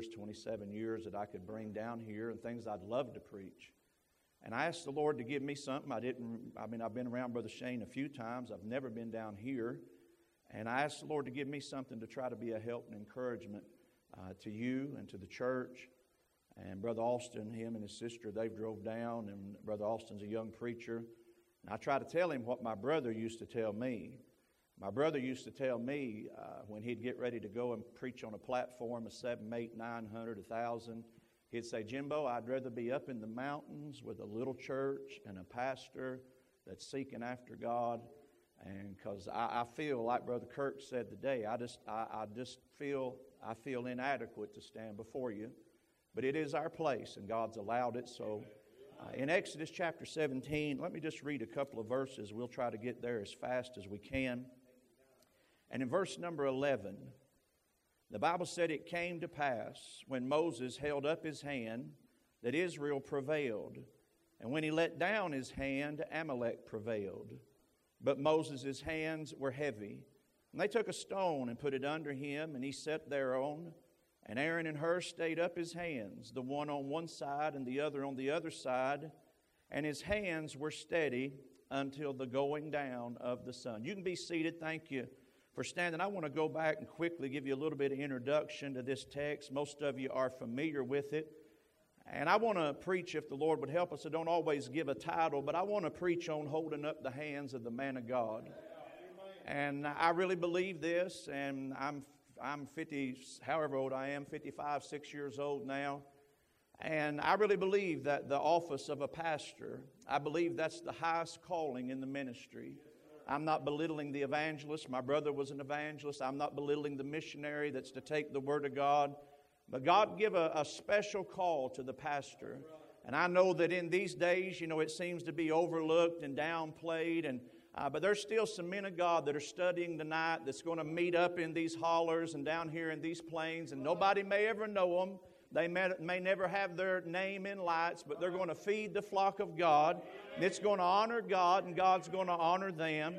years, 27 years that I could bring down here and things I'd love to preach. And I asked the Lord to give me something. I didn't, I mean, I've been around Brother Shane a few times. I've never been down here. And I asked the Lord to give me something to try to be a help and encouragement uh, to you and to the church. And Brother Austin, him and his sister, they've drove down, and Brother Austin's a young preacher. And I tried to tell him what my brother used to tell me. My brother used to tell me uh, when he'd get ready to go and preach on a platform of seven, eight, nine hundred, a thousand, he'd say, Jimbo, I'd rather be up in the mountains with a little church and a pastor that's seeking after God. And because I, I, feel like Brother Kirk said today, I just, I, I just feel, I feel inadequate to stand before you. But it is our place, and God's allowed it. So, uh, in Exodus chapter 17, let me just read a couple of verses. We'll try to get there as fast as we can. And in verse number 11, the Bible said it came to pass when Moses held up his hand that Israel prevailed. And when he let down his hand, Amalek prevailed. But Moses' hands were heavy. And they took a stone and put it under him, and he sat thereon. And Aaron and Hur stayed up his hands, the one on one side and the other on the other side. And his hands were steady until the going down of the sun. You can be seated. Thank you for standing. I want to go back and quickly give you a little bit of introduction to this text. Most of you are familiar with it. And I want to preach, if the Lord would help us, I don't always give a title, but I want to preach on holding up the hands of the man of God. And I really believe this, and I'm, I'm 50, however old I am, 55, six years old now. And I really believe that the office of a pastor, I believe that's the highest calling in the ministry. I'm not belittling the evangelist. My brother was an evangelist. I'm not belittling the missionary that's to take the Word of God. But God give a, a special call to the pastor. And I know that in these days, you know, it seems to be overlooked and downplayed. And uh, but there's still some men of God that are studying tonight that's going to meet up in these hollers and down here in these plains, and nobody may ever know them. They may, may never have their name in lights, but they're going to feed the flock of God. It's going to honor God, and God's going to honor them.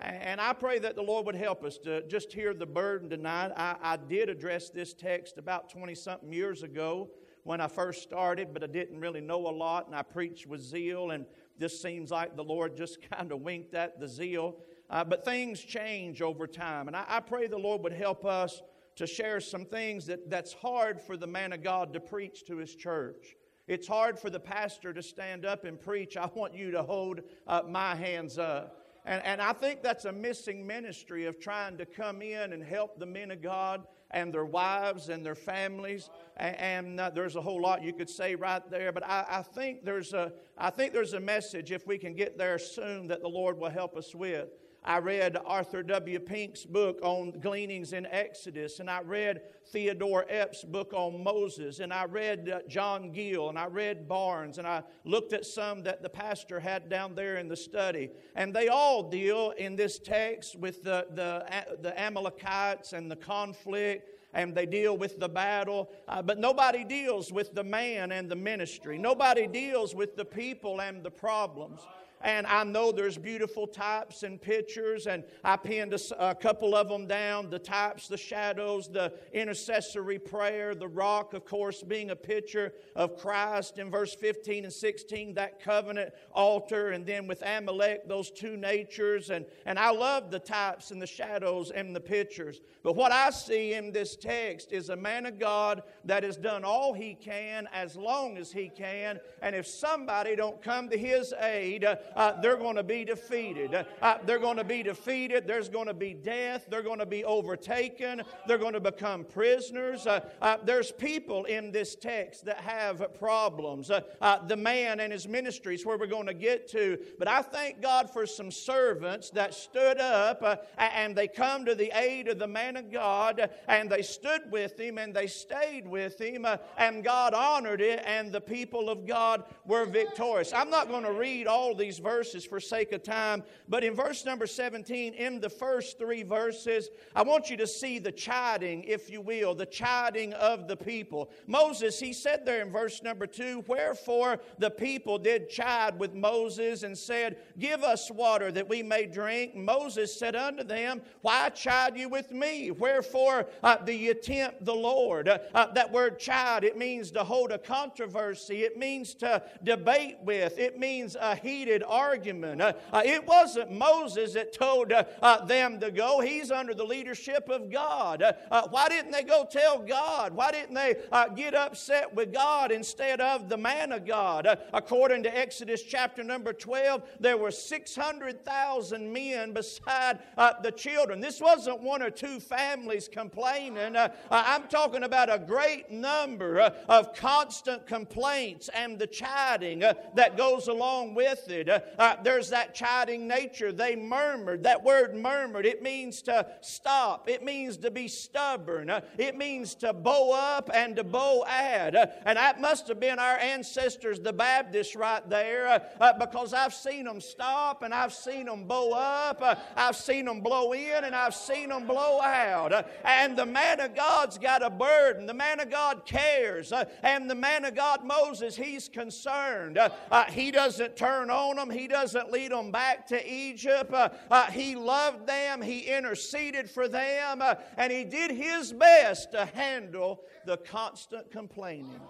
And I pray that the Lord would help us to just hear the burden tonight. I, I did address this text about 20 something years ago when I first started, but I didn't really know a lot, and I preached with zeal, and this seems like the Lord just kind of winked at the zeal. Uh, but things change over time, and I, I pray the Lord would help us to share some things that, that's hard for the man of God to preach to his church. It's hard for the pastor to stand up and preach, I want you to hold uh, my hands up. And, and I think that's a missing ministry of trying to come in and help the men of God and their wives and their families. And, and uh, there's a whole lot you could say right there. But I, I, think there's a, I think there's a message, if we can get there soon, that the Lord will help us with. I read Arthur W. Pink's book on gleanings in Exodus, and I read Theodore Epp's book on Moses, and I read uh, John Gill, and I read Barnes, and I looked at some that the pastor had down there in the study. And they all deal in this text with the, the, the Amalekites and the conflict and they deal with the battle, uh, but nobody deals with the man and the ministry. Nobody deals with the people and the problems. And I know there's beautiful types and pictures, and I pinned a, a, couple of them down the types, the shadows, the intercessory prayer, the rock, of course, being a picture of Christ in verse 15 and 16, that covenant altar, and then with Amalek, those two natures. And, and I love the types and the shadows and the pictures. But what I see in this text is a man of God that has done all he can as long as he can. And if somebody don't come to his aid, uh, uh, they're going to be defeated. Uh, they're going to be defeated. There's going to be death. They're going to be overtaken. They're going to become prisoners. Uh, uh, there's people in this text that have problems. Uh, the man and his ministry is where we're going to get to. But I thank God for some servants that stood up and they come to the aid of the man of God and they stood with him and they stayed with him and God honored it and the people of God were victorious. I'm not going to read all these verses for sake of time, but in verse number 17, in the first three verses, I want you to see the chiding, if you will, the chiding of the people. Moses, he said there in verse number 2, Wherefore the people did chide with Moses and said, Give us water that we may drink. Moses said unto them, Why chide you with me? Wherefore uh, do you tempt the Lord? Uh, uh, that word chide, it means to hold a controversy, it means to debate with, it means a heated argument. Uh, uh, it wasn't Moses that told uh, uh, them to go, he's under the leadership of God. Uh, uh, why didn't they go tell God? Why didn't they get upset with God instead of the man of God? according to Exodus chapter number 12, there were 600,000 men beside the children. This wasn't one or two families complaining. I'm talking about a great number of constant complaints and the chiding uh, that goes along with it. Uh, uh, there's that chiding nature. They murmured. That word murmured, it means to stop, it means to be stubborn, it means to bow up and to bow add. and that must have been our ancestors, the Baptists, right there, because I've seen them stop and I've seen them bow up, I've seen them blow in and I've seen them blow out. and the man of God's got a burden. The man of God cares. and the man of God, Moses, he's concerned. Uh, uh, he doesn't turn on them, he doesn't lead them back to Egypt. Uh, uh he loved them, he interceded for them, uh, and he did his best to handle the constant complaining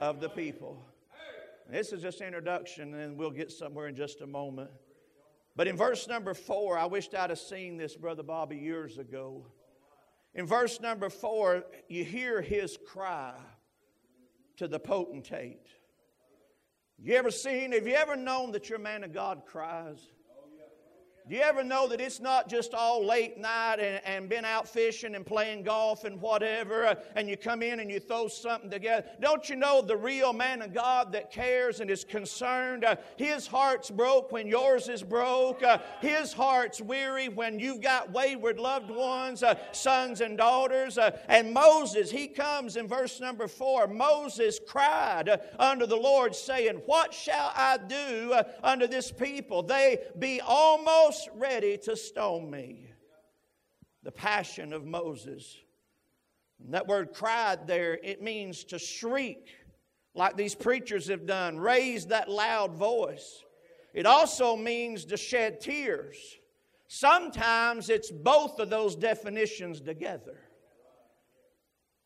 of the people. This is just introduction, and we'll get somewhere in just a moment. But in verse number four, I wished I'd have seen this, Brother Bobby, years ago. In verse number four, you hear his cry to the potentate. You ever seen, have you ever known that your man of God cries? Do you ever know that it's not just all late night and, and been out fishing and playing golf and whatever, uh, and you come in and you throw something together? Don't you know the real man of God that cares and is concerned? Uh, his heart's broke when yours is broke. Uh, his heart's weary when you've got wayward loved ones, uh, sons and daughters. Uh, and Moses, he comes in verse number four. Moses cried uh, unto the Lord, saying, What shall I do unto this people? They be almost almost ready to stone me. The passion of Moses. And that word cried there, it means to shriek, like these preachers have done, raise that loud voice. It also means to shed tears. Sometimes it's both of those definitions together.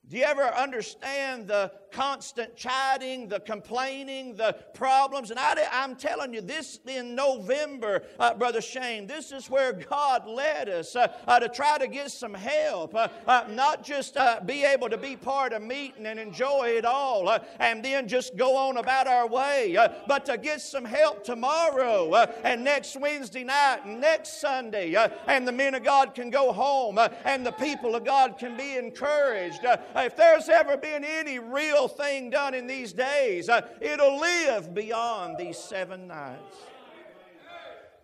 Do you ever understand the constant chiding, the complaining, the problems? And I, am telling you, this in November, uh, Brother Shane, this is where God led us uh, uh, to try to get some help, uh, uh, not just uh, be able to be part of meeting and enjoy it all and then just go on about our way, but to get some help tomorrow and next Wednesday night and next Sunday, and the men of God can go home and the people of God can be encouraged if there's ever been any real thing done in these days, uh, it'll live beyond these seven nights.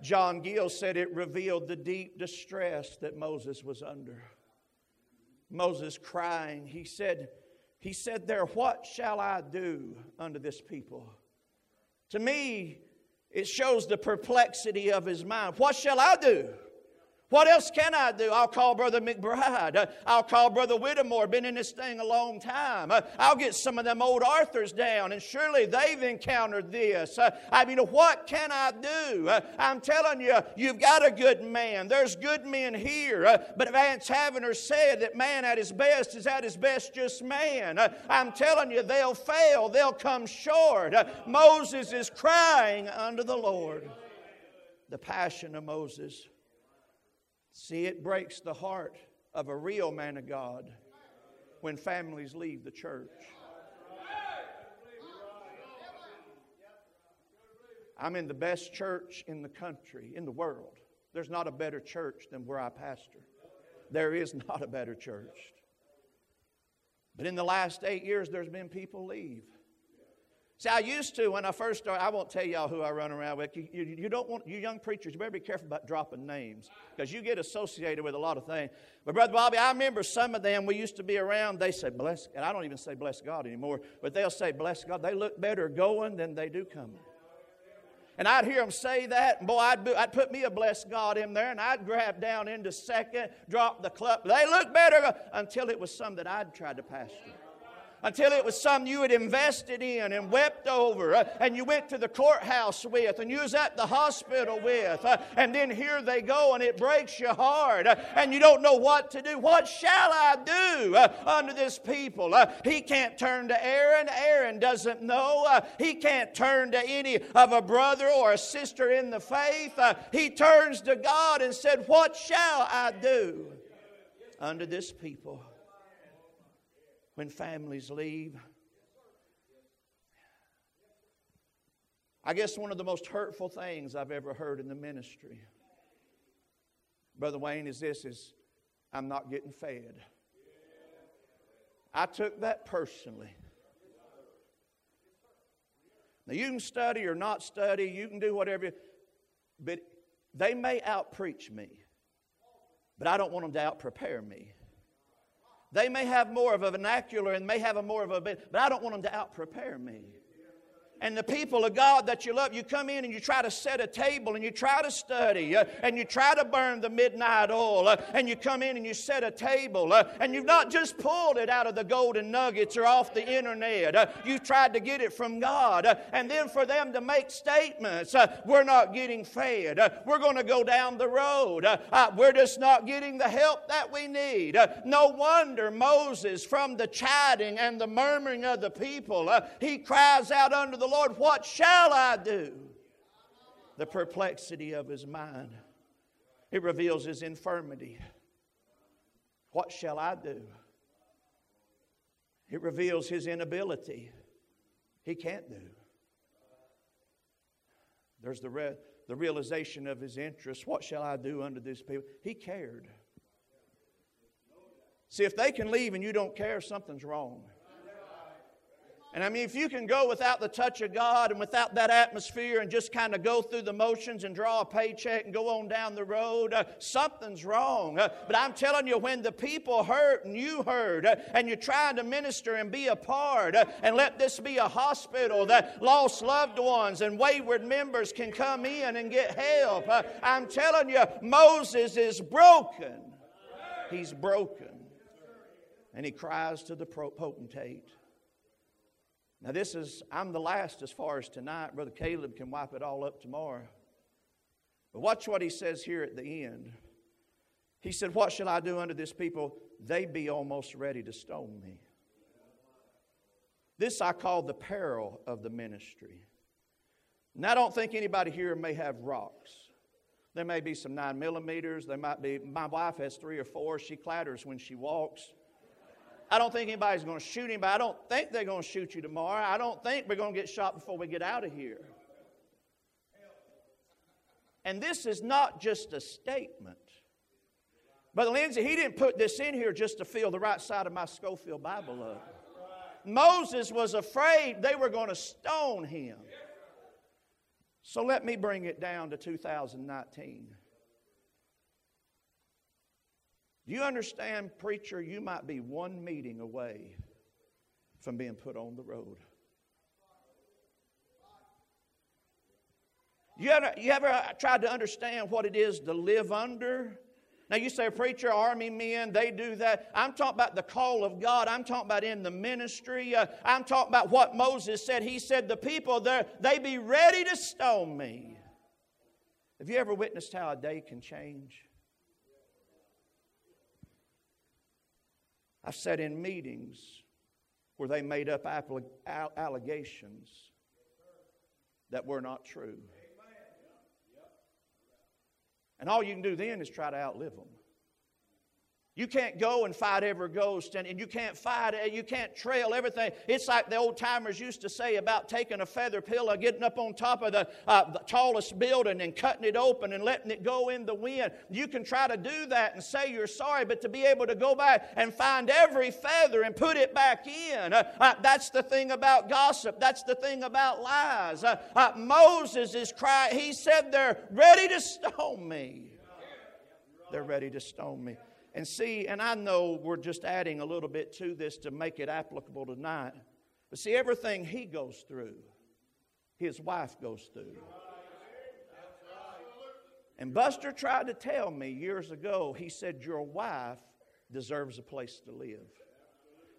John Gill said it revealed the deep distress that Moses was under. Moses crying, he said, he said there, What shall I do unto this people? To me, it shows the perplexity of his mind. What shall I do? What else can I do? I'll call Brother McBride. I'll call Brother Whittemore, been in this thing a long time. I'll get some of them old Arthurs down, and surely they've encountered this. I mean, what can I do? I'm telling you, you've got a good man. There's good men here. But Vance Havner said that man at his best is at his best just man. I'm telling you, they'll fail, they'll come short. Moses is crying unto the Lord. The passion of Moses. See, it breaks the heart of a real man of God when families leave the church. I'm in the best church in the country, in the world. There's not a better church than where I pastor. There is not a better church. But in the last eight years, there's been people leave. See, I used to when I first started. I won't tell y'all who I run around with. You, you, you, don't want you young preachers. You better be careful about dropping names because you get associated with a lot of things. But brother Bobby, I remember some of them we used to be around. They said bless, and I don't even say bless God anymore. But they'll say bless God. They look better going than they do coming. And I'd hear them say that, and boy, I'd, I'd put me a blessed God in there, and I'd grab down into second, drop the club. They look better until it was some that I'd tried to pastor until it was something you had invested in and wept over, uh, and you went to the courthouse with, and you was at the hospital with, uh, and then here they go, and it breaks your heart, uh, and you don't know what to do. What shall I do uh, under this people? Uh, he can't turn to Aaron. Aaron doesn't know. Uh, he can't turn to any of a brother or a sister in the faith. he turns to God and said, What shall I do under this people? When families leave. I guess one of the most hurtful things I've ever heard in the ministry, Brother Wayne, is this is I'm not getting fed. I took that personally. Now you can study or not study, you can do whatever, but they may outpreach me, but I don't want them to out prepare me. They may have more of a vernacular and may have a more of a bit, but I don't want them to out prepare me and the people of God that you love, you come in and you try to set a table and you try to study uh, and you try to burn the midnight oil uh, and you come in and you set a table uh, and you've not just pulled it out of the golden nuggets or off the internet. Uh, you've tried to get it from God. Uh, and then for them to make statements, uh, we're not getting fed. we're going to go down the road. we're just not getting the help that we need. no wonder Moses, from the chiding and the murmuring of the people, he cries out unto the Lord, what shall I do? The perplexity of his mind. It reveals his infirmity. What shall I do? It reveals his inability. He can't do. There's the, re- the realization of his interest. What shall I do unto these people? He cared. See, if they can leave and you don't care, something's wrong. And I mean, if you can go without the touch of God and without that atmosphere and just kind of go through the motions and draw a paycheck and go on down the road, uh, something's wrong. Uh, but I'm telling you, when the people hurt and you hurt uh, and you're trying to minister and be a part uh, and let this be a hospital that lost loved ones and wayward members can come in and get help, uh, I'm telling you, Moses is broken. He's broken. And he cries to the potentate. Now, this is, I'm the last as far as tonight. Brother Caleb can wipe it all up tomorrow. But watch what he says here at the end. He said, What shall I do unto this people? They be almost ready to stone me. This I call the peril of the ministry. And I don't think anybody here may have rocks. There may be some nine millimeters. There might be, my wife has three or four. She clatters when she walks. I don't think anybody's going to shoot anybody. I don't think they're going to shoot you tomorrow. I don't think we're going to get shot before we get out of here. And this is not just a statement. Brother Lindsay, he didn't put this in here just to fill the right side of my Scofield Bible up. Moses was afraid they were going to stone him. So let me bring it down to 2019. Do you understand, preacher? You might be one meeting away from being put on the road. You ever, you ever tried to understand what it is to live under? Now, you say, preacher, army men, they do that. I'm talking about the call of God. I'm talking about in the ministry. Uh, I'm talking about what Moses said. He said, The people there, they be ready to stone me. Have you ever witnessed how a day can change? I've sat in meetings where they made up allegations that were not true. And all you can do then is try to outlive them. You can't go and fight every ghost, and, and you can't fight, you can't trail everything. It's like the old timers used to say about taking a feather pillow, getting up on top of the, uh, the tallest building and cutting it open and letting it go in the wind. You can try to do that and say you're sorry, but to be able to go back and find every feather and put it back in, uh, uh, that's the thing about gossip. That's the thing about lies. Uh, uh, Moses is crying, he said, They're ready to stone me. They're ready to stone me. And see, and I know we're just adding a little bit to this to make it applicable tonight. But see, everything he goes through, his wife goes through. And Buster tried to tell me years ago, he said, Your wife deserves a place to live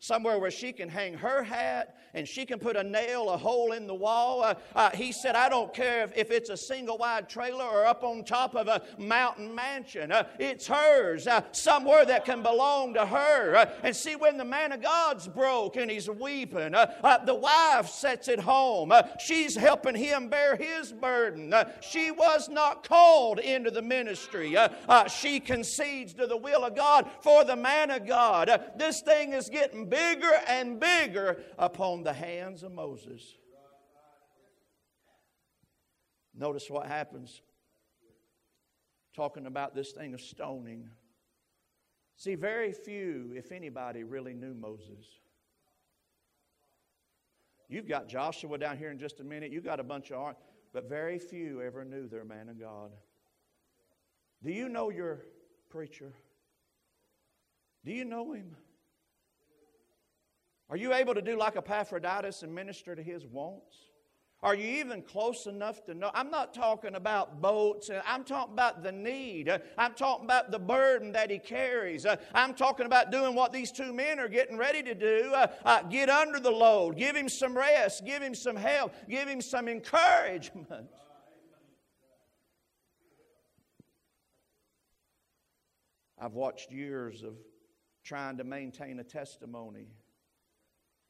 somewhere where she can hang her hat and she can put a nail, a hole in the wall. Uh, uh, he said, I don't care if, if, it's a single wide trailer or up on top of a mountain mansion. Uh, it's hers, uh, somewhere that can belong to her. Uh, and see, when the man of God's broke and he's weeping, uh, the wife sets it home. she's helping him bear his burden. she was not called into the ministry. she concedes to the will of God for the man of God. this thing is getting bigger and bigger upon the hands of Moses. Notice what happens. Talking about this thing of stoning. See, very few, if anybody, really knew Moses. You've got Joshua down here in just a minute. You've got a bunch of, art, but very few ever knew their man of God. Do you know your preacher? Do you know him? Are you able to do like Epaphroditus and minister to his wants? Are you even close enough to know? I'm not talking about boats. I'm talking about the need. I'm talking about the burden that he carries. I'm talking about doing what these two men are getting ready to do. Uh, uh, get under the load. Give him some rest. Give him some help. Give him some encouragement. I've watched years of trying to maintain a testimony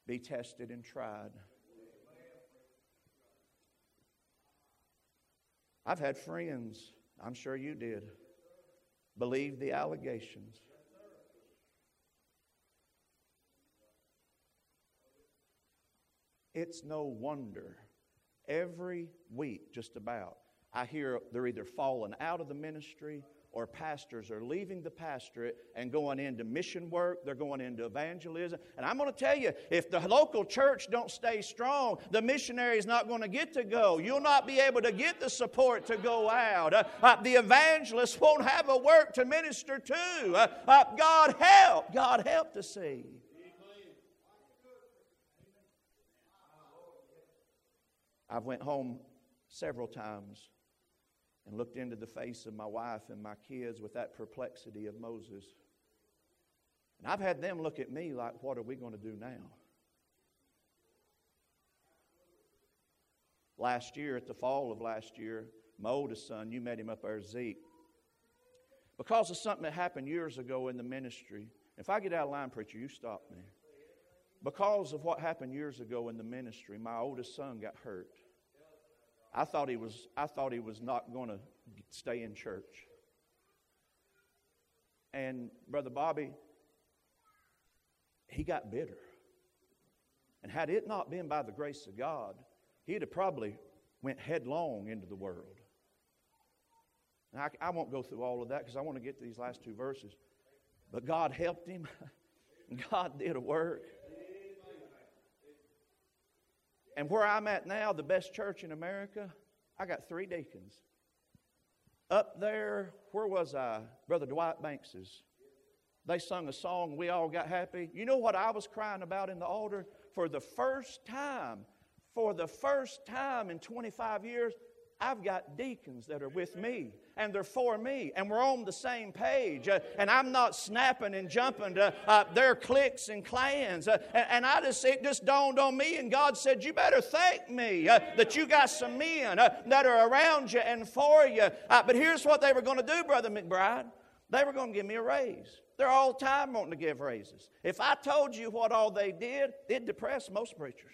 be tested and tried. I've had friends, I'm sure you did, believe the allegations. It's no wonder every week, just about, I hear they're either falling out of the ministry or pastors are leaving the pastorate and going into mission work, they're going into evangelism. And I'm going to tell you, if the local church don't stay strong, the missionary is not going to get to go. You'll not be able to get the support to go out. Uh, uh, the evangelist won't have a work to minister to. Uh, uh God help, God help to see. I've went home several times and looked into the face of my wife and my kids with that perplexity of Moses. And I've had them look at me like, what are we going to do now? Last year, at the fall of last year, my oldest son, you met him up there, Zeke. Because of something that happened years ago in the ministry, if I get out of line, preacher, you stop me. Because of what happened years ago in the ministry, my oldest son got hurt. I thought he was, I thought he was not going to stay in church. And Brother Bobby, he got bitter. And had it not been by the grace of God, he'd have probably went headlong into the world. And I, I won't go through all of that because I want to get to these last two verses. But God helped him. God did a work. And where I'm at now, the best church in America, I got three deacons. Up there, where was I? Brother Dwight Banks's. They sung a song, we all got happy. You know what I was crying about in the altar? For the first time, for the first time in 25 years, I've got deacons that are with me and they're for me and we're on the same page uh, and I'm not snapping and jumping to uh, their cliques and clans uh, and, and, I just it just dawned on me and God said you better thank me uh, that you got some men uh, that are around you and for you. Uh, but here's what they were going to do brother McBride. They were going to give me a raise. They're all the time wanting to give raises. If I told you what all they did it depressed most preachers.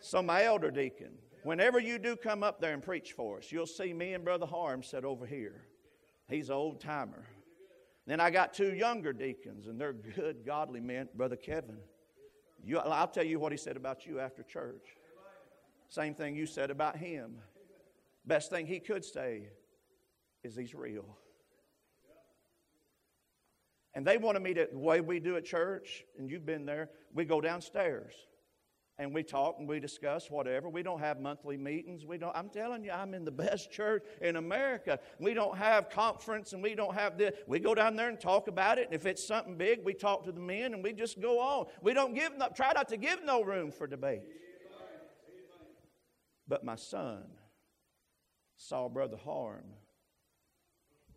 So, my elder deacon, whenever you do come up there and preach for us, you'll see me and Brother Harm sit over here. He's an old timer. Then I got two younger deacons, and they're good, godly men. Brother Kevin, you, I'll tell you what he said about you after church. Same thing you said about him. Best thing he could say is he's real. And they wanted me to, the way we do at church, and you've been there, we go downstairs and we talk and we discuss whatever. We don't have monthly meetings. We don't. I'm telling you, I'm in the best church in America. We don't have conference and we don't have this. We go down there and talk about it. And if it's something big, we talk to the men and we just go on. We don't give no, try not to give no room for debate. But my son, saw Brother Harm.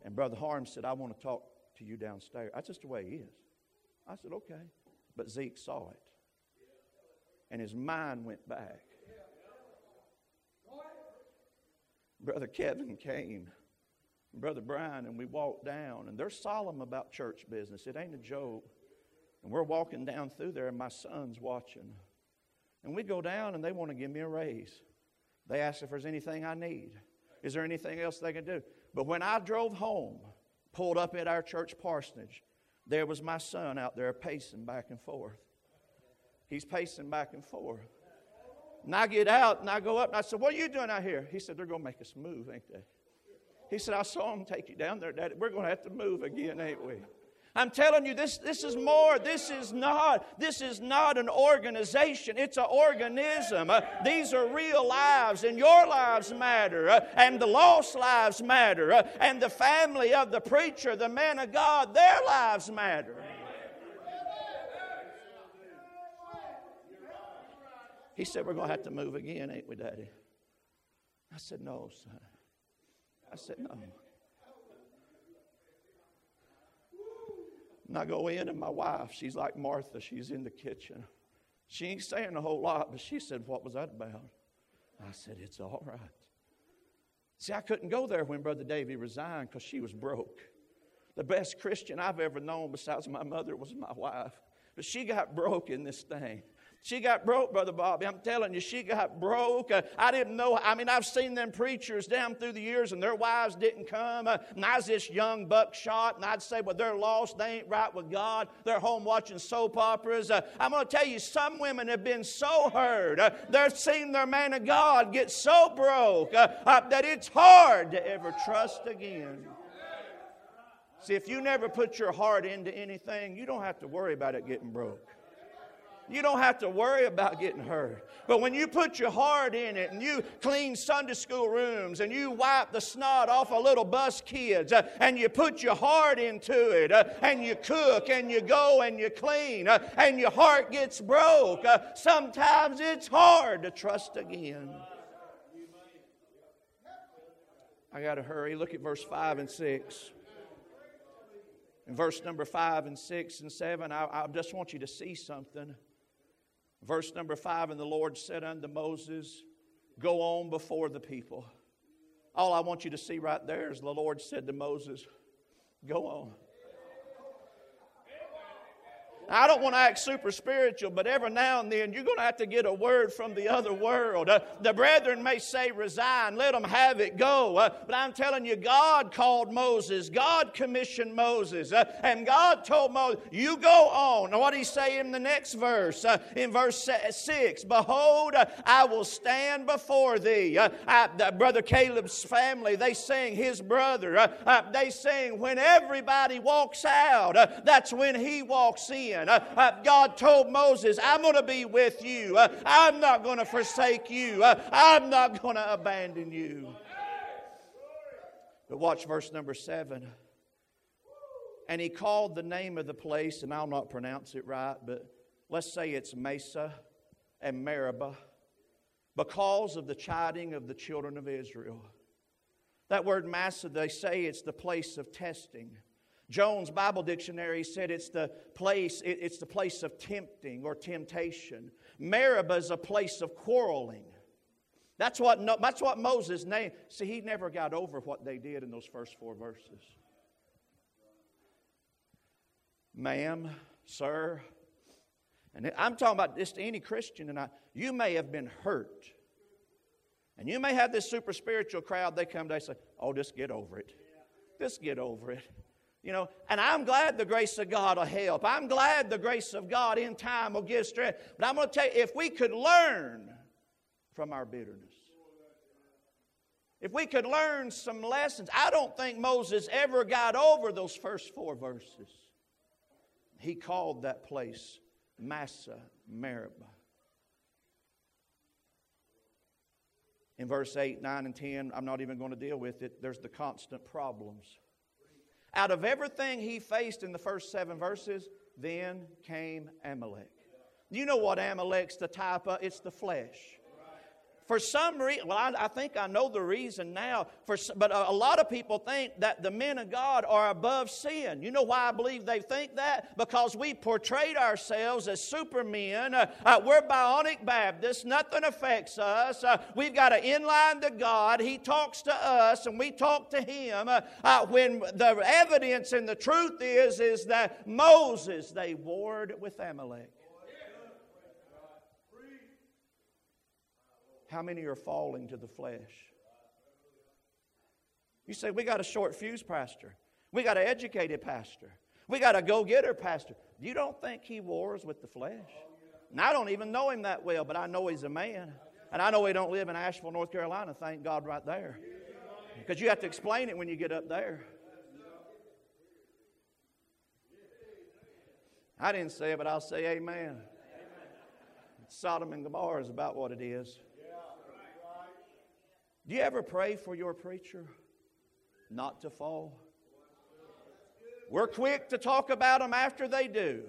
And Brother Harm said, I want to talk to you downstairs. That's just the way he is. I said, okay. But Zeke saw it. And his mind went back. Brother Kevin came, Brother Brian, and we walked down, and they're solemn about church business. It ain't a joke. And we're walking down through there, and my son's watching. And we go down, and they want to give me a raise. They ask if there's anything I need. Is there anything else they can do? But when I drove home, pulled up at our church parsonage, there was my son out there pacing back and forth. He's pacing back and forth. And I get out and I go up and I said, What are you doing out here? He said, They're going to make us move, ain't they? He said, I saw them take you down there, Daddy. We're going to have to move again, ain't we? I'm telling you, this, this is more. This is not. This is not an organization. It's an organism. Uh, these are real lives, and your lives matter, uh, and the lost lives matter, uh, and the family of the preacher, the man of God, their lives matter. He said, We're going to have to move again, ain't we, Daddy? I said, No, son. I said, No. And I go in, and my wife, she's like Martha, she's in the kitchen. She ain't saying a whole lot, but she said, What was that about? I said, It's all right. See, I couldn't go there when Brother Davy resigned because she was broke. The best Christian I've ever known, besides my mother, was my wife. But she got broke in this thing. She got broke, Brother Bobby. I'm telling you, she got broke. Uh, I didn't know. I mean, I've seen them preachers down through the years and their wives didn't come. Uh, and I was this young buckshot, and I'd say, well, they're lost. They ain't right with God. They're home watching soap operas. Uh, I'm going to tell you, some women have been so hurt. They've seen their man of God get so broke that it's hard to ever trust again. See, if you never put your heart into anything, you don't have to worry about it getting broke. You don't have to worry about getting hurt. But when you put your heart in it and you clean Sunday school rooms and you wipe the snot off of little bus kids uh, and you put your heart into it uh, and you cook and you go and you clean uh, and your heart gets broke, uh, sometimes it's hard to trust again. I got to hurry. Look at verse 5 and 6. In verse number 5 and 6 and 7, I, I just want you to see something. Verse number five And the Lord said unto Moses, Go on before the people. All I want you to see right there is the Lord said to Moses, Go on. I don't want to act super spiritual, but every now and then you're going to have to get a word from the other world. Uh, the brethren may say, resign, let them have it, go. Uh, but I'm telling you, God called Moses, God commissioned Moses, uh, and God told Moses, you go on. Now, what he say in the next verse? Uh, in verse 6 Behold, uh, I will stand before thee. Uh, I, brother Caleb's family, they sing, his brother, they sing, when everybody walks out, that's when he walks in. Uh, uh, God told Moses, I'm going to be with you. Uh, I'm not going to forsake you. Uh, I'm not going to abandon you. But watch verse number seven. And he called the name of the place, and I'll not pronounce it right, but let's say it's Mesa and Meribah, because of the chiding of the children of Israel. That word Massah, they say it's the place of testing. Jones Bible Dictionary said it's the place, it's the place of tempting or temptation. Meribah is a place of quarreling. That's what, that's what Moses named. See, he never got over what they did in those first four verses. Ma'am, sir, and I'm talking about just any Christian, I, you may have been hurt. And you may have this super spiritual crowd, they come, they say, Oh, just get over it. Just get over it. You know, and I'm glad the grace of God will help. I'm glad the grace of God in time will give strength. But I'm going to tell you, if we could learn from our bitterness, if we could learn some lessons, I don't think Moses ever got over those first four verses. He called that place Massah Meribah. In verse 8, 9, and 10, I'm not even going to deal with it. There's the constant problems. Out of everything he faced in the first seven verses, then came Amalek. You know what Amalek's the type of? It's the flesh. For some reason, well, I, I, think I know the reason now. For, but a, a, lot of people think that the men of God are above sin. You know why I believe they think that? Because we portrayed ourselves as supermen. Uh, uh, we're bionic Baptists. Nothing affects us. Uh, we've got an inline to God. He talks to us, and we talk to Him. Uh, uh, when the evidence and the truth is, is that Moses they warred with Amalek. How many are falling to the flesh? You say, We got a short fuse pastor. We got an educated pastor. We got a go getter pastor. You don't think he wars with the flesh? And I don't even know him that well, but I know he's a man. And I know he don't live in Asheville, North Carolina, thank God, right there. Because you have to explain it when you get up there. I didn't say it, but I'll say amen. Sodom and Gomorrah is about what it is. Do you ever pray for your preacher not to fall? We're quick to talk about them after they do.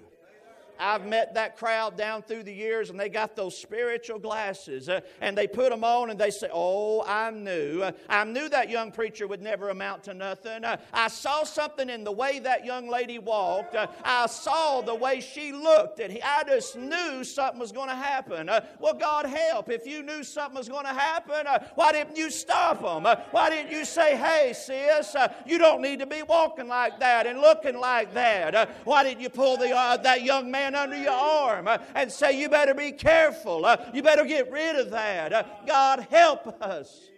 I've met that crowd down through the years, and they got those spiritual glasses, uh, and they put them on, and they say, "Oh, I knew, uh, I knew that young preacher would never amount to nothing. Uh, I saw something in the way that young lady walked. Uh, I saw the way she looked, and he, I just knew something was going to happen." Uh, well, God help! If you knew something was going to happen, why didn't you stop them? why didn't you say, "Hey, sis, you don't need to be walking like that and looking like that"? why didn't you pull the, that young man? Under your arm uh, and say, You better be careful. Uh, you better get rid of that. Uh, God help us.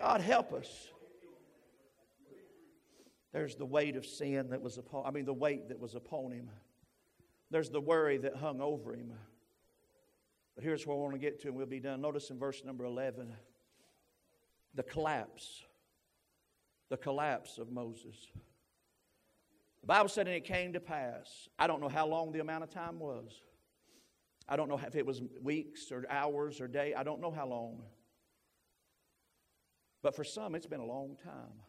God help us. There's the weight of sin that was upon, I mean, the weight that was upon him. There's the worry that hung over him. But here's where I want to get to, and we'll be done. Notice in verse number 11 the collapse. The collapse of Moses. The Bible said, and it came to pass. I don't know how long the amount of time was. I don't know if it was weeks or hours or day. I don't know how long. But for some, it's been a long time.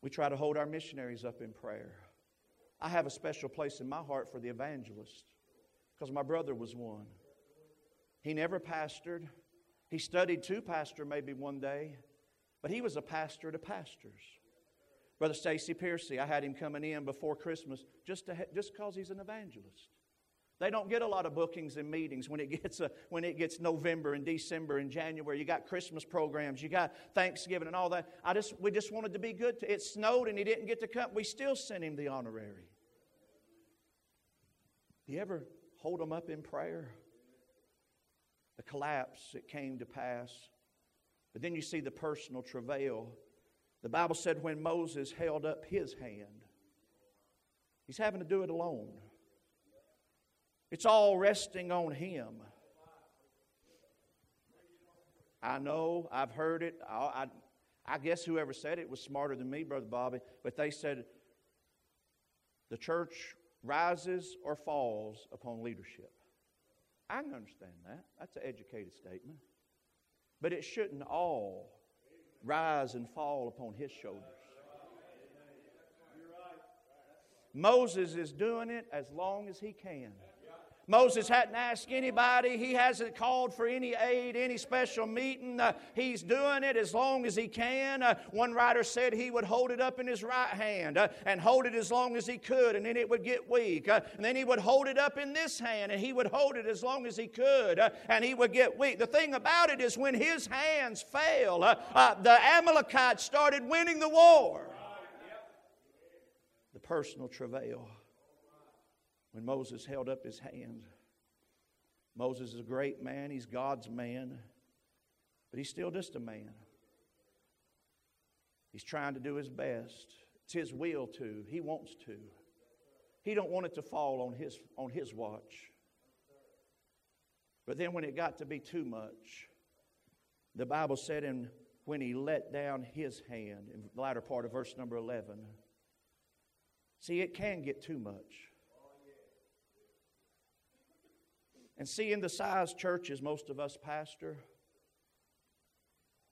We try to hold our missionaries up in prayer. I have a special place in my heart for the evangelist because my brother was one. He never pastored. He studied to pastor maybe one day, but he was a pastor to pastors. Brother Stacy Piercy, I had him coming in before Christmas just just because he's an evangelist. They don't get a lot of bookings and meetings when it gets a, when it gets November and December and January. You got Christmas programs, you got Thanksgiving and all that. I just we just wanted to be good. To, it snowed and he didn't get to come. We still sent him the honorary. Do you ever hold them up in prayer? The collapse it came to pass, but then you see the personal travail the Bible said when Moses held up his hand, he's having to do it alone. It's all resting on him. I know, I've heard it. I, I, I, guess whoever said it was smarter than me, Brother Bobby, but they said the church rises or falls upon leadership. I can understand that. That's an educated statement. But it shouldn't all rise and fall upon his shoulders. Moses is doing it as long as he can. Moses hadn't asked anybody. He hasn't called for any aid, any special meeting. Uh, he's doing it as long as he can. Uh, one writer said he would hold it up in his right hand uh, and hold it as long as he could, and then it would get weak. Uh, and then he would hold it up in this hand, and he would hold it as long as he could, uh, and he would get weak. The thing about it is, when his hands fail, uh, the Amalekites started winning the war. The personal travail when Moses held up his hand. Moses is a great man, he's God's man, but he's still just a man. He's trying to do his best. It's his will to. He wants to. He don't want it to fall on his, on his watch. But then when it got to be too much, the Bible said, and when he let down his hand, in the latter part of verse number 11, see, it can get too much. And see, in the size churches most of us pastor,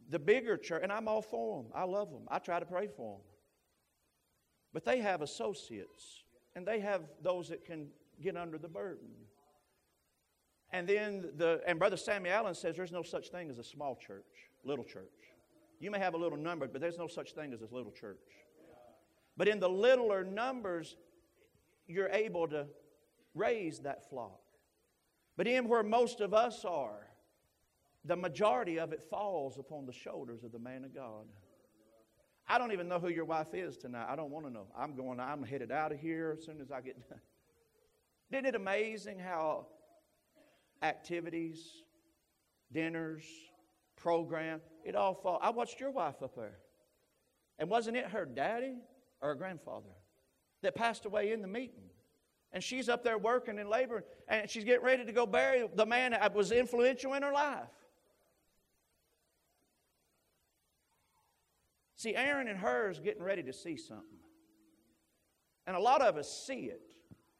the bigger church, and I'm all for them. I love them. I try to pray for them. But they have associates, and they have those that can get under the burden. And then the and Brother Sammy Allen says there's no such thing as a small church, little church. You may have a little number, but there's no such thing as a little church. But in the littler numbers, you're able to raise that flock. But in where most of us are, the majority of it falls upon the shoulders of the man of God. I don't even know who your wife is tonight. I don't want to know. I'm going, I'm headed out of here as soon as I get done. Isn't it amazing how activities, dinners, program, it all fall. I watched your wife up there. And wasn't it her daddy or her grandfather that passed away in the meeting? And she's up there working and laboring, and she's getting ready to go bury the man that was influential in her life. See, Aaron and Hur is getting ready to see something. And a lot of us see it,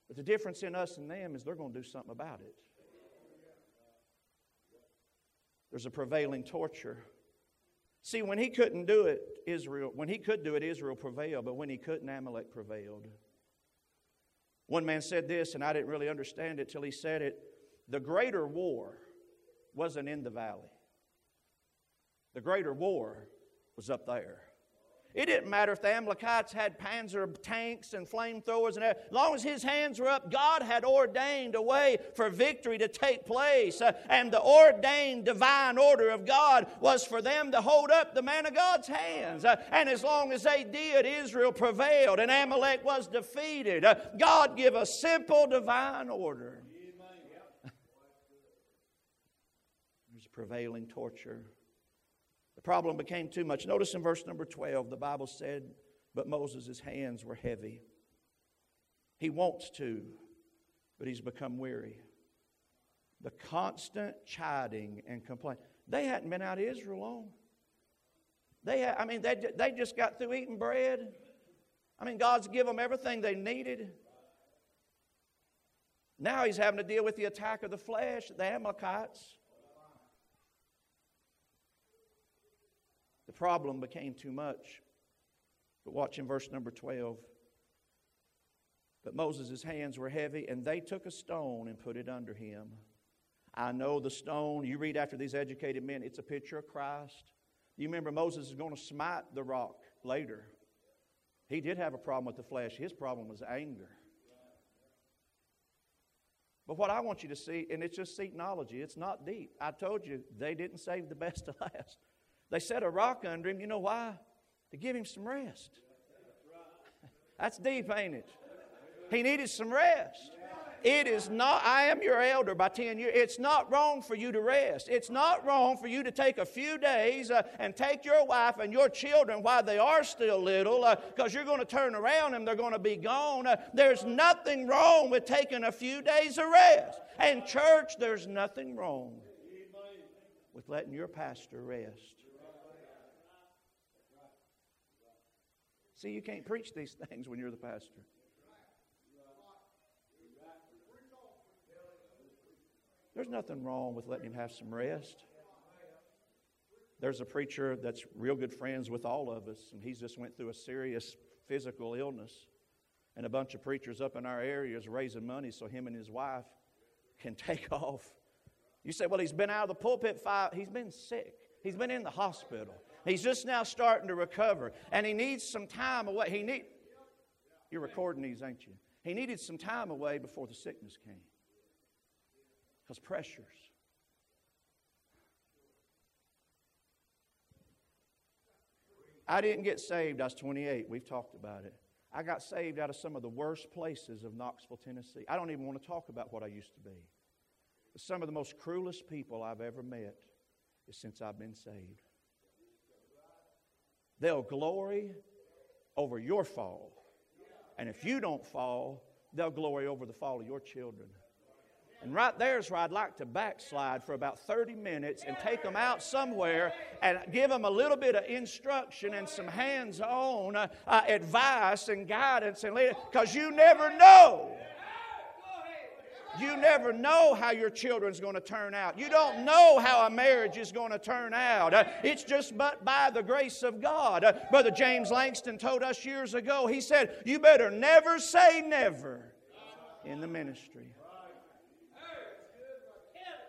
but the difference in us and them is they're going to do something about it. There's a prevailing torture. See, when he couldn't do it, Israel, when he could do it, Israel prevailed, but when he couldn't, Amalek prevailed. One man said this, and I didn't really understand it till he said it. The greater war wasn't in the valley, the greater war was up there. It didn't matter if the Amalekites had panzer tanks and flamethrowers and everything. As long as his hands were up, God had ordained a way for victory to take place. Uh, and the ordained divine order of God was for them to hold up the man of God's hands. Uh, and as long as they did, Israel prevailed and Amalek was defeated. Uh, God give a simple divine order. There's prevailing torture the problem became too much. Notice in verse number 12, the Bible said, But Moses' hands were heavy. He wants to, but he's become weary. The constant chiding and complaint. They hadn't been out of Israel long. They had, I mean, they, they just got through eating bread. I mean, God's given them everything they needed. Now he's having to deal with the attack of the flesh, the Amalekites. Problem became too much. But watch in verse number 12. But Moses' hands were heavy, and they took a stone and put it under him. I know the stone, you read after these educated men, it's a picture of Christ. You remember Moses is going to smite the rock later. He did have a problem with the flesh, his problem was anger. But what I want you to see, and it's just Seatonology, it's not deep. I told you they didn't save the best to last. They set a rock under him. You know why? To give him some rest. That's deep, ain't it? He needed some rest. It is not, I am your elder by 10 years. It's not wrong for you to rest. It's not wrong for you to take a few days uh, and take your wife and your children while they are still little because uh, you're going to turn around and they're going to be gone. Uh, there's nothing wrong with taking a few days of rest. And, church, there's nothing wrong with letting your pastor rest. See, you can't preach these things when you're the pastor. There's nothing wrong with letting him have some rest. There's a preacher that's real good friends with all of us, and he's just went through a serious physical illness. And a bunch of preachers up in our area is raising money so him and his wife can take off. You say, well, he's been out of the pulpit five, he's been sick. He's been in the hospital. He's just now starting to recover, and he needs some time away. He need. You're recording these, ain't you? He needed some time away before the sickness came. Because pressures. I didn't get saved. I was 28. We've talked about it. I got saved out of some of the worst places of Knoxville, Tennessee. I don't even want to talk about what I used to be. Some of the most cruelest people I've ever met is since I've been saved. They'll glory over your fall. And if you don't fall, they'll glory over the fall of your children. And right there is where I'd like to backslide for about 30 minutes and take them out somewhere and give them a little bit of instruction and some hands on uh, advice and guidance and because you never know you never know how your children's going to turn out. You don't know how a marriage is going to turn out. Uh, it's just but by the grace of God. Uh, Brother James Langston told us years ago, he said, You better never say never in the ministry.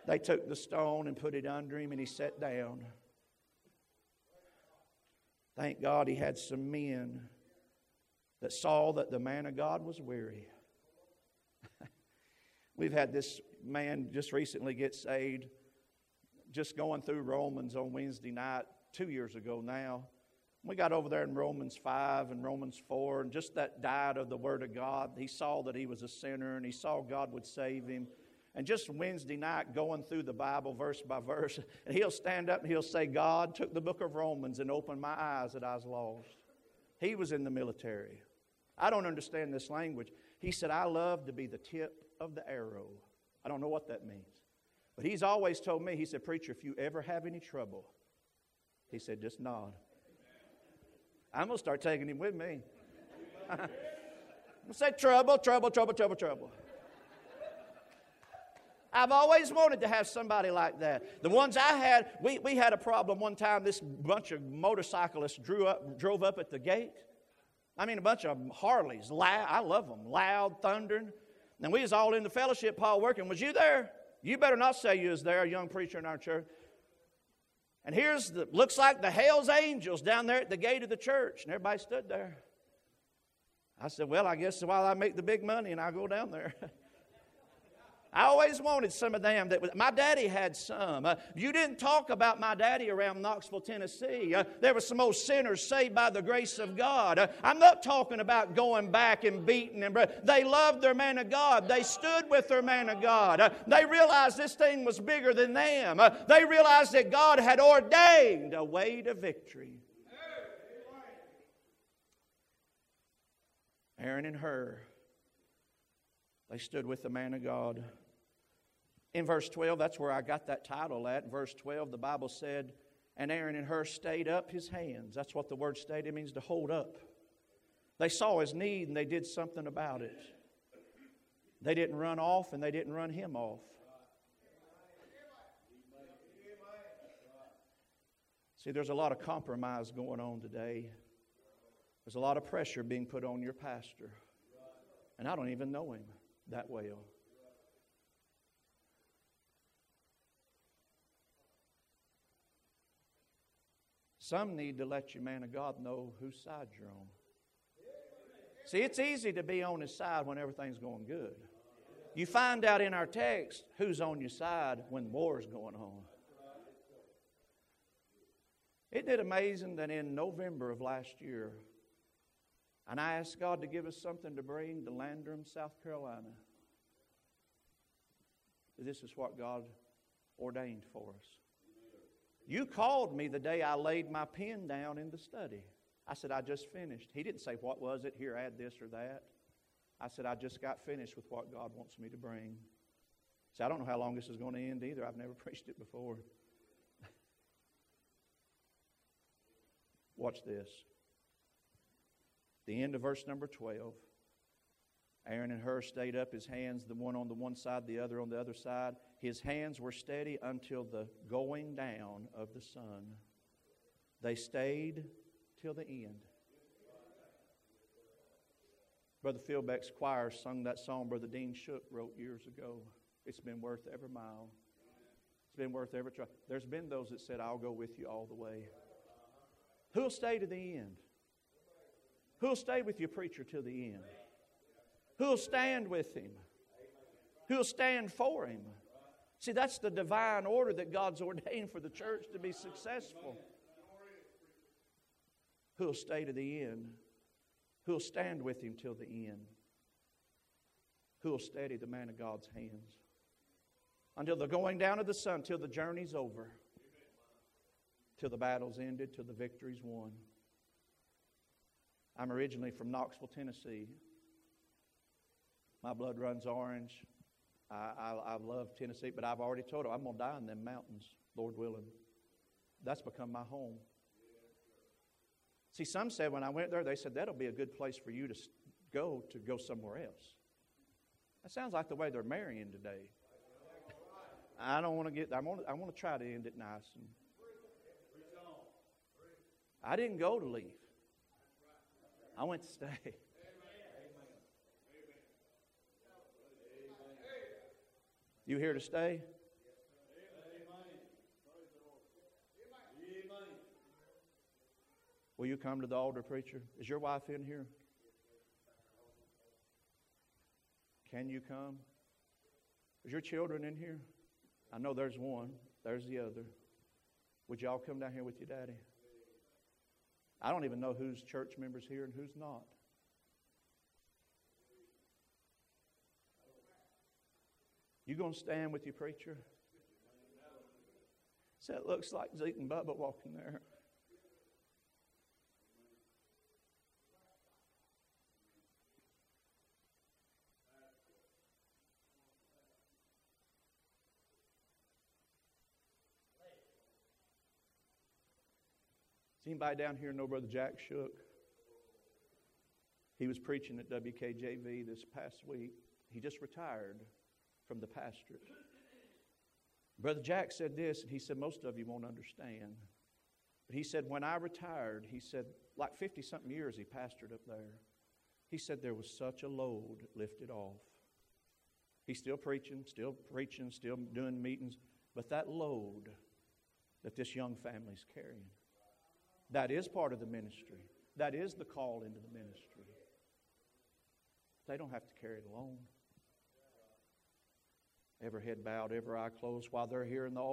They took the stone and put it under him, and he sat down. Thank God he had some men that saw that the man of God was weary. We've had this man just recently get saved, just going through Romans on Wednesday night, two years ago now. We got over there in Romans 5 and Romans 4, and just that diet of the Word of God. He saw that he was a sinner and he saw God would save him. And just Wednesday night, going through the Bible verse by verse, and he'll stand up and he'll say, God took the book of Romans and opened my eyes that I was lost. He was in the military. I don't understand this language. He said, I love to be the tip of the arrow. I don't know what that means. But he's always told me, he said, Preacher, if you ever have any trouble, he said, just nod. I'm going to start taking him with me. I'm going to say, Trouble, trouble, trouble, trouble, trouble. I've always wanted to have somebody like that. The ones I had, we, we had a problem one time. This bunch of motorcyclists drew up, drove up at the gate. I mean, a bunch of Harleys. Loud, I love them. Loud, thundering. And we was all in the fellowship hall working. Was you there? You better not say you was there, a young preacher in our church. And here's the, looks like the Hell's Angels down there at the gate of the church. And everybody stood there. I said, well, I guess while I make the big money and I go down there. I always wanted some of them. That was, my daddy had some. Uh, you didn't talk about my daddy around Knoxville, Tennessee. Uh, there were some old sinners saved by the grace of God. Uh, I'm not talking about going back and beating them. They loved their man of God. They stood with their man of God. Uh, they realized this thing was bigger than them. Uh, they realized that God had ordained a way to victory. Aaron and Hur, they stood with the man of God. In verse 12, that's where I got that title at. In verse 12, the Bible said, And Aaron and Hur stayed up his hands. That's what the word stayed, it means to hold up. They saw his need and they did something about it. They didn't run off and they didn't run him off. See, there's a lot of compromise going on today. There's a lot of pressure being put on your pastor. And I don't even know him that well. Some need to let your man of God know whose side you're on. See, it's easy to be on his side when everything's going good. You find out in our text who's on your side when war's going on. Isn't it amazing that in November of last year, and I asked God to give us something to bring to Landrum, South Carolina. This is what God ordained for us. You called me the day I laid my pen down in the study. I said, I just finished. He didn't say, What was it? Here, add this or that. I said, I just got finished with what God wants me to bring. See, I don't know how long this is going to end either. I've never preached it before. Watch this. The end of verse number 12. Aaron and Hur stayed up, his hands, the one on the one side, the other on the other side. His hands were steady until the going down of the sun. They stayed till the end. Brother Philbeck's choir sung that song Brother Dean Shook wrote years ago. It's been worth every mile. It's been worth every try. There's been those that said, I'll go with you all the way. Who'll stay to the end? Who'll stay with your preacher till the end? Who'll stand with him? Who'll stand for him? See, that's the divine order that God's ordained for the church to be successful. Who'll stay to the end? Who'll stand with him till the end? Who'll steady the man of God's hands? Until the going down of the sun, till the journey's over, till the battle's ended, till the victory's won. I'm originally from Knoxville, Tennessee. My blood runs orange. I, I, I love Tennessee, but I've already told her I'm going to die in them mountains, Lord willing. That's become my home. See, some said when I went there, they said that'll be a good place for you to go to go somewhere else. That sounds like the way they're marrying today. I don't want to get. I want. I want to try to end it nice. And I didn't go to leave. I went to stay. You here to stay? Will you come to the altar, preacher? Is your wife in here? Can you come? Is your children in here? I know there's one, there's the other. Would y'all come down here with your daddy? I don't even know who's church members here and who's not. You going to stand with your preacher? So it looks like Zeke and Bubba walking there. Is anybody down here know Brother Jack Shook? He was preaching at WKJV this past week. He just retired from the pastorate. Brother Jack said this, and he said, Most of you won't understand. But he said, When I retired, he said, like 50 something years he pastored up there. He said, There was such a load lifted off. He's still preaching, still preaching, still doing meetings, but that load that this young family's carrying, that is part of the ministry. That is the call into the ministry. They don't have to carry it alone. Every head bowed, every eye closed while they're here in the altar.